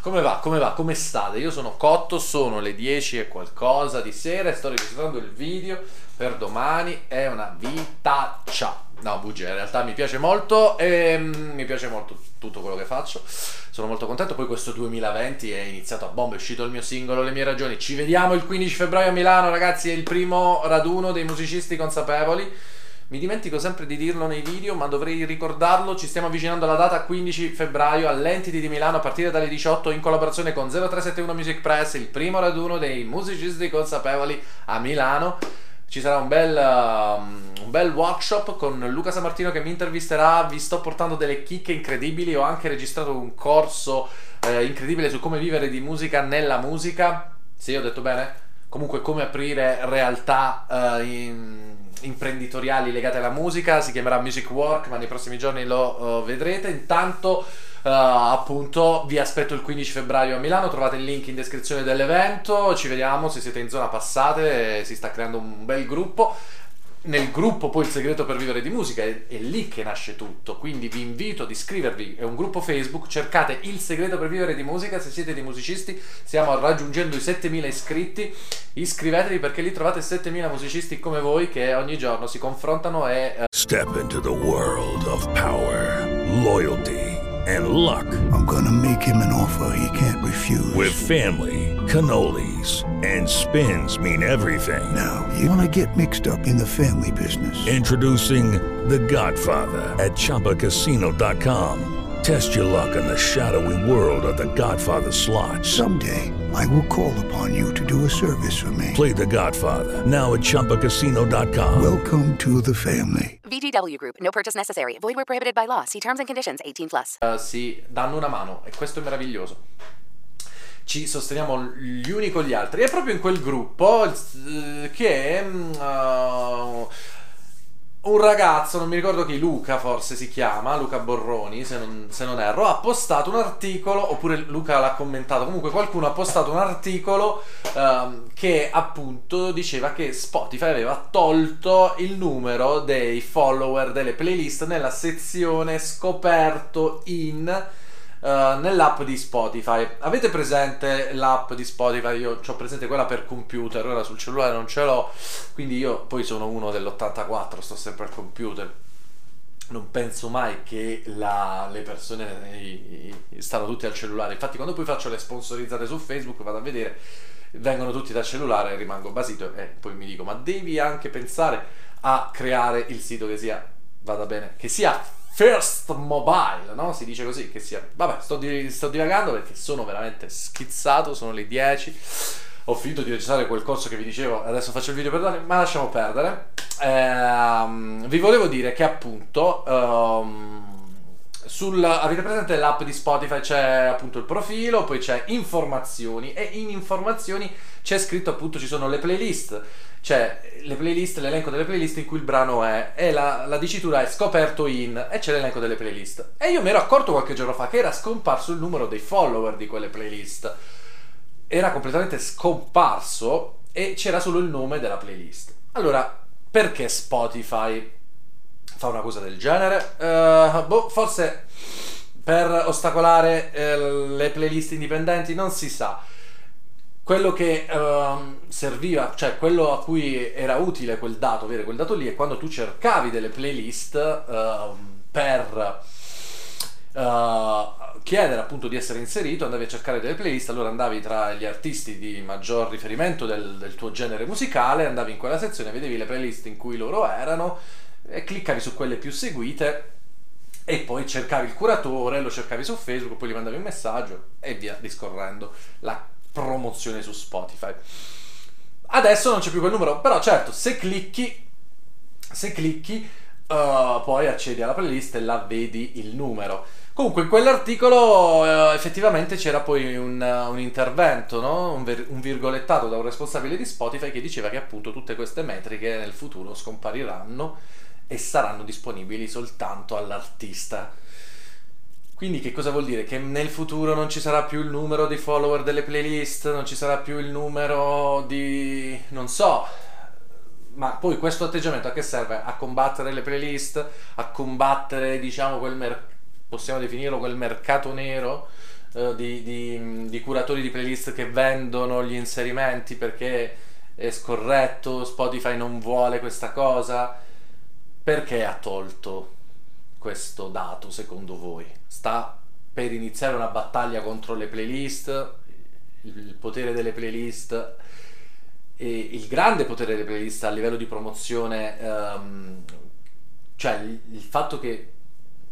come va? Come va? Come state? Io sono cotto, sono le 10 e qualcosa di sera e sto registrando il video per domani. È una vitaccia. No, bugia, in realtà mi piace molto e mm, mi piace molto tutto quello che faccio. Sono molto contento. Poi questo 2020 è iniziato a bomba, è uscito il mio singolo, le mie ragioni. Ci vediamo il 15 febbraio a Milano, ragazzi, è il primo raduno dei musicisti consapevoli. Mi dimentico sempre di dirlo nei video, ma dovrei ricordarlo. Ci stiamo avvicinando alla data 15 febbraio all'Entity di Milano a partire dalle 18 in collaborazione con 0371 Music Press, il primo raduno dei musicisti consapevoli a Milano. Ci sarà un bel, um, un bel workshop con Luca Samartino che mi intervisterà. Vi sto portando delle chicche incredibili. Ho anche registrato un corso eh, incredibile su come vivere di musica nella musica. Io ho detto bene? Comunque, come aprire realtà eh, in- imprenditoriali legate alla musica. Si chiamerà Music Work, ma nei prossimi giorni lo eh, vedrete. Intanto. Uh, appunto vi aspetto il 15 febbraio a Milano trovate il link in descrizione dell'evento ci vediamo se siete in zona passate si sta creando un bel gruppo nel gruppo poi il segreto per vivere di musica è, è lì che nasce tutto quindi vi invito ad iscrivervi è un gruppo facebook cercate il segreto per vivere di musica se siete dei musicisti stiamo raggiungendo i 7000 iscritti iscrivetevi perché lì trovate 7000 musicisti come voi che ogni giorno si confrontano e eh, Step into the world of power, loyalty, and luck. I'm gonna make him an offer he can't refuse. With family, cannolis, and spins mean everything. now, you wanna get mixed up in the family business. Introducing The Godfather at ChumbaCasino.com. Test your luck in the shadowy world of The Godfather slot. Someday, I will call upon you to do a service for me. Play The Godfather now at ChumbaCasino.com. Welcome to the family. VGW Group. No purchase necessary. Void where prohibited by law. See terms and conditions. 18 plus. eh, si danno una mano e questo è meraviglioso. Ci sosteniamo gli uni con gli altri. È proprio in quel gruppo eh, che uh, un ragazzo, non mi ricordo chi, Luca forse si chiama, Luca Borroni, se non, se non erro, ha postato un articolo, oppure Luca l'ha commentato, comunque qualcuno ha postato un articolo ehm, che appunto diceva che Spotify aveva tolto il numero dei follower delle playlist nella sezione scoperto in eh, nell'app di Spotify. Avete presente l'app di Spotify? Io ho presente quella per computer, ora sul cellulare non ce l'ho, quindi io poi sono uno dell'84, sto sempre al computer. Non penso mai che la- le persone i- i- stanno tutti al cellulare. Infatti, quando poi faccio le sponsorizzate su Facebook, vado a vedere, vengono tutti dal cellulare rimango basito. E poi mi dico: Ma devi anche pensare a creare il sito che sia, vada bene, che sia first mobile, no? Si dice così, che sia. Vabbè, sto, di- sto divagando perché sono veramente schizzato. Sono le 10. Ho finito di registrare quel corso che vi dicevo, adesso faccio il video per domani, ma lasciamo perdere. Ehm, vi volevo dire che appunto ehm, sul, avete presente l'app di Spotify c'è appunto il profilo, poi c'è informazioni e in informazioni c'è scritto appunto ci sono le playlist. C'è le playlist, l'elenco delle playlist in cui il brano è e la, la dicitura è scoperto in e c'è l'elenco delle playlist. E io mi ero accorto qualche giorno fa che era scomparso il numero dei follower di quelle playlist era completamente scomparso e c'era solo il nome della playlist. Allora, perché Spotify fa una cosa del genere? Eh, boh, forse per ostacolare eh, le playlist indipendenti, non si sa. Quello che ehm, serviva, cioè quello a cui era utile quel dato, avere quel dato lì, è quando tu cercavi delle playlist ehm, per uh, chiedere appunto di essere inserito, andavi a cercare delle playlist, allora andavi tra gli artisti di maggior riferimento del, del tuo genere musicale, andavi in quella sezione, vedevi le playlist in cui loro erano cliccavi su quelle più seguite e poi cercavi il curatore, lo cercavi su Facebook, poi gli mandavi un messaggio e via discorrendo la promozione su Spotify. Adesso non c'è più quel numero, però certo, se clicchi, se clicchi, uh, poi accedi alla playlist e là vedi il numero. Comunque in quell'articolo uh, effettivamente c'era poi un, uh, un intervento, no? un, ver- un, virgolettato da un responsabile di Spotify che diceva che appunto tutte queste metriche nel futuro scompariranno e saranno disponibili soltanto all'artista. Quindi che cosa vuol dire? Che nel futuro non ci sarà più il numero di follower delle playlist, non ci sarà più il numero di... non so. Ma poi questo atteggiamento a che serve? A combattere le playlist, a combattere, diciamo, quel mercato, possiamo definirlo quel mercato nero eh, di, di, di curatori di playlist che vendono gli inserimenti perché è scorretto, Spotify non vuole questa cosa perché ha tolto questo dato secondo voi? Sta per iniziare una battaglia contro le playlist, il potere delle playlist e il grande potere delle playlist a livello di promozione, um, cioè il, il, fatto che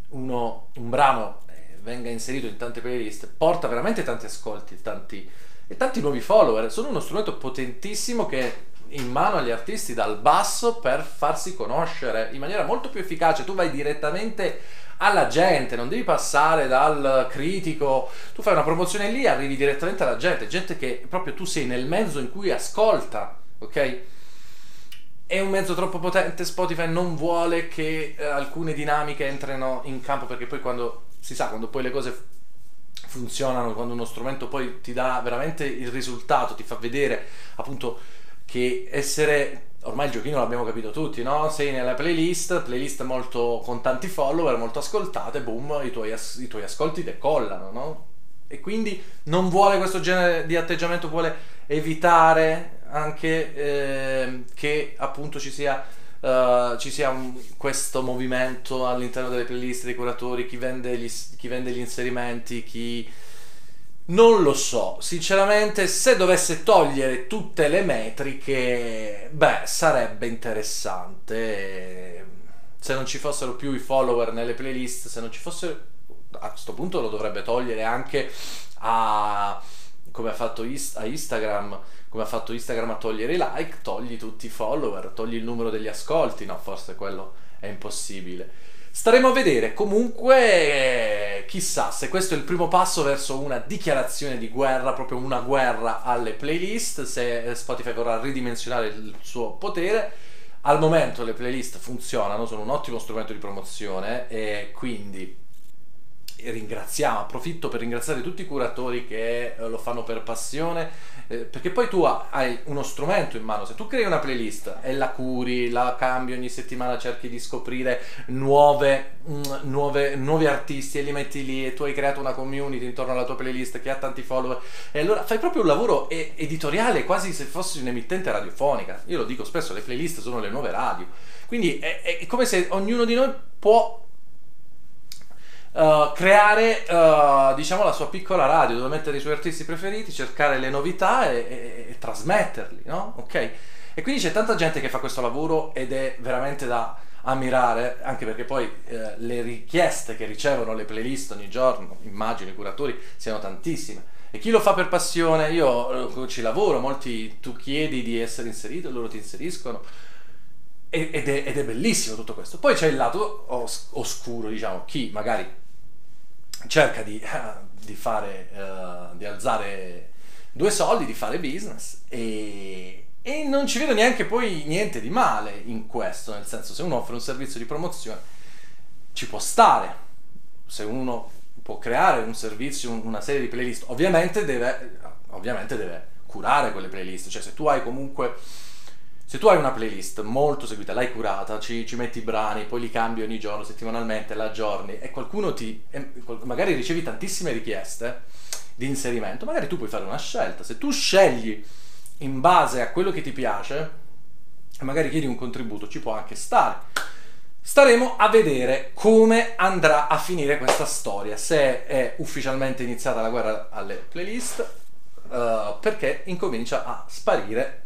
uno, un brano eh, venga inserito in tante playlist porta veramente tanti ascolti tanti, e tanti nuovi follower. Sono uno strumento potentissimo che in mano agli artisti dal basso per farsi conoscere in maniera molto più efficace. Tu vai direttamente alla gente, non devi passare dal critico, tu fai una promozione lì, arrivi direttamente alla gente, gente che proprio tu sei nel mezzo in cui ascolta, ok? È un mezzo troppo potente, Spotify non vuole che eh, alcune dinamiche entrino in campo perché poi quando si sa, quando poi le cose funzionano, quando uno strumento poi ti dà veramente il risultato, ti fa vedere appunto che essere ormai il giochino l'abbiamo capito tutti, no? Sei nella playlist, playlist molto con tanti follower, molto ascoltate, boom, i tuoi, as- i tuoi ascolti decollano, no? E quindi non vuole questo genere di atteggiamento, vuole evitare anche eh, che appunto ci sia, uh, ci sia un, questo movimento all'interno delle playlist dei curatori, chi vende gli, chi vende gli inserimenti, chi non lo so, sinceramente se dovesse togliere tutte le metriche, beh, sarebbe interessante. Se non ci fossero più i follower nelle playlist, se non ci fossero... A questo punto lo dovrebbe togliere anche a... come ha fatto a Instagram, come ha fatto Instagram a togliere i like, togli tutti i follower, togli il numero degli ascolti, no, forse quello è impossibile. Staremo a vedere, comunque chissà se questo è il primo passo verso una dichiarazione di guerra, proprio una guerra alle playlist, se Spotify vorrà ridimensionare il suo potere. Al momento le playlist funzionano, sono un ottimo strumento di promozione e quindi ringraziamo, approfitto per ringraziare tutti i curatori che eh, lo fanno per passione, eh, perché poi tu hai uno strumento in mano, se tu crei una playlist e la curi, la cambi ogni settimana, cerchi di scoprire nuove, mh, mm, nuove, nuovi artisti e li metti lì e tu hai creato una community intorno alla tua playlist che ha tanti follower e allora fai proprio un lavoro e- editoriale quasi se fossi un'emittente radiofonica. Io lo dico spesso, le playlist sono le nuove radio. Quindi è, è come se ognuno di noi può Uh, creare uh, diciamo la sua piccola radio dove mettere i suoi artisti preferiti, cercare le novità e, e, e, trasmetterli, no? Ok? E quindi c'è tanta gente che fa questo lavoro ed è veramente da ammirare, anche perché poi eh, le richieste che ricevono le playlist ogni giorno, immagino i curatori, siano tantissime. E chi lo fa per passione, io eh, ci lavoro, molti tu chiedi di essere inserito, loro ti inseriscono. Ed è, ed è bellissimo tutto questo. Poi c'è il lato os- oscuro, diciamo, chi magari cerca di, di fare, uh, di alzare due soldi, di fare business e, e non ci vedo neanche poi niente di male in questo, nel senso se uno offre un servizio di promozione ci può stare, se uno può creare un servizio, una serie di playlist, ovviamente deve, ovviamente deve curare quelle playlist, cioè se tu hai comunque se tu hai una playlist molto seguita, l'hai curata, ci, ci, metti i brani, poi li cambi ogni giorno, settimanalmente, la aggiorni e qualcuno ti... magari ricevi tantissime richieste di inserimento, magari tu puoi fare una scelta. Se tu scegli in base a quello che ti piace, magari chiedi un contributo, ci può anche stare. Staremo a vedere come andrà a finire questa storia, se è ufficialmente iniziata la guerra alle playlist, eh, perché incomincia a sparire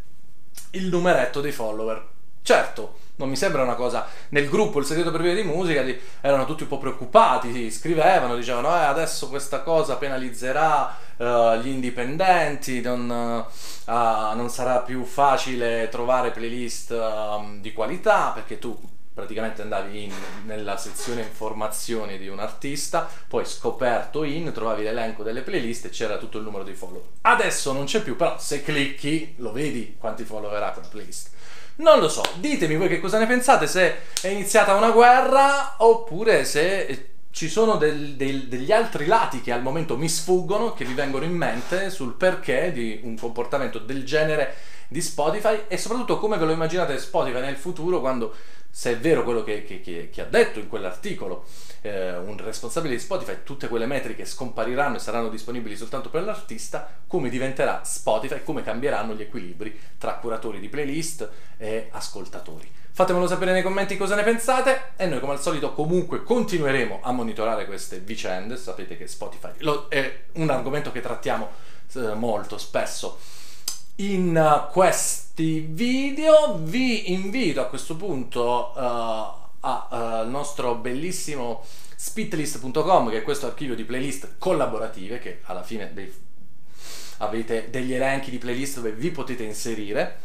il numeretto dei follower. Certo, non mi sembra una cosa. Nel gruppo Il segreto per via di musica erano tutti un po' preoccupati, sì, scrivevano, dicevano: eh, adesso questa cosa penalizzerà eh, gli indipendenti, non, ah, non sarà più facile trovare playlist ehm, di qualità perché tu praticamente andavi in- nella sezione informazioni di un artista, poi scoperto in, trovavi l'elenco delle playlist e c'era tutto il numero dei follower. Adesso non c'è più, però se clicchi lo vedi quanti follower ha quella playlist. Non lo so, ditemi voi che cosa ne pensate, se è iniziata una guerra oppure se ci sono del- del- degli altri lati che al momento mi sfuggono, che vi vengono in mente sul perché di un comportamento del genere di Spotify e soprattutto come ve lo immaginate Spotify nel futuro quando, se è vero quello che, che- che- che ha detto in quell'articolo eh, un responsabile di Spotify, tutte quelle metriche scompariranno e saranno disponibili soltanto per l'artista, come diventerà Spotify, come cambieranno gli equilibri tra curatori di playlist e ascoltatori. Fatemelo sapere nei commenti cosa ne pensate e noi come al solito comunque continueremo a monitorare queste vicende, sapete che Spotify è un argomento che trattiamo eh, molto spesso in uh, questi video vi invito a questo punto uh, al nostro bellissimo spitlist.com che è questo archivio di playlist collaborative che alla fine dei- avete degli elenchi di playlist dove vi potete inserire.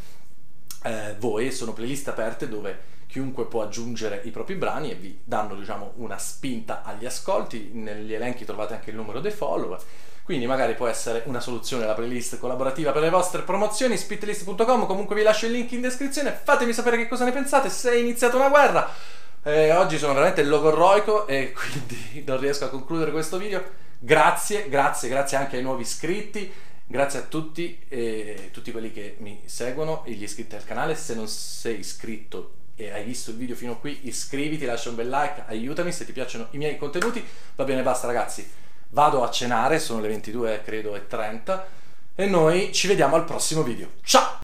Eh, voi sono playlist aperte dove chiunque può aggiungere i propri brani e vi danno diciamo una spinta agli ascolti. Negli elenchi trovate anche il numero dei follower quindi magari può essere una soluzione la playlist collaborativa per le vostre promozioni spitlist.com comunque vi lascio il link in descrizione fatemi sapere che cosa ne pensate se è iniziata una guerra Eh, oggi sono veramente logorroico e quindi non riesco a concludere questo video grazie grazie grazie anche ai nuovi iscritti Grazie a tutti, e tutti quelli che mi seguono e gli iscritti al canale. Se non sei iscritto e hai visto il video fino a qui, iscriviti, lascia un bel like, aiutami se ti piacciono i miei contenuti. Va bene, basta ragazzi. Vado a cenare, sono le 22 credo e 30 e noi ci vediamo al prossimo video. Ciao!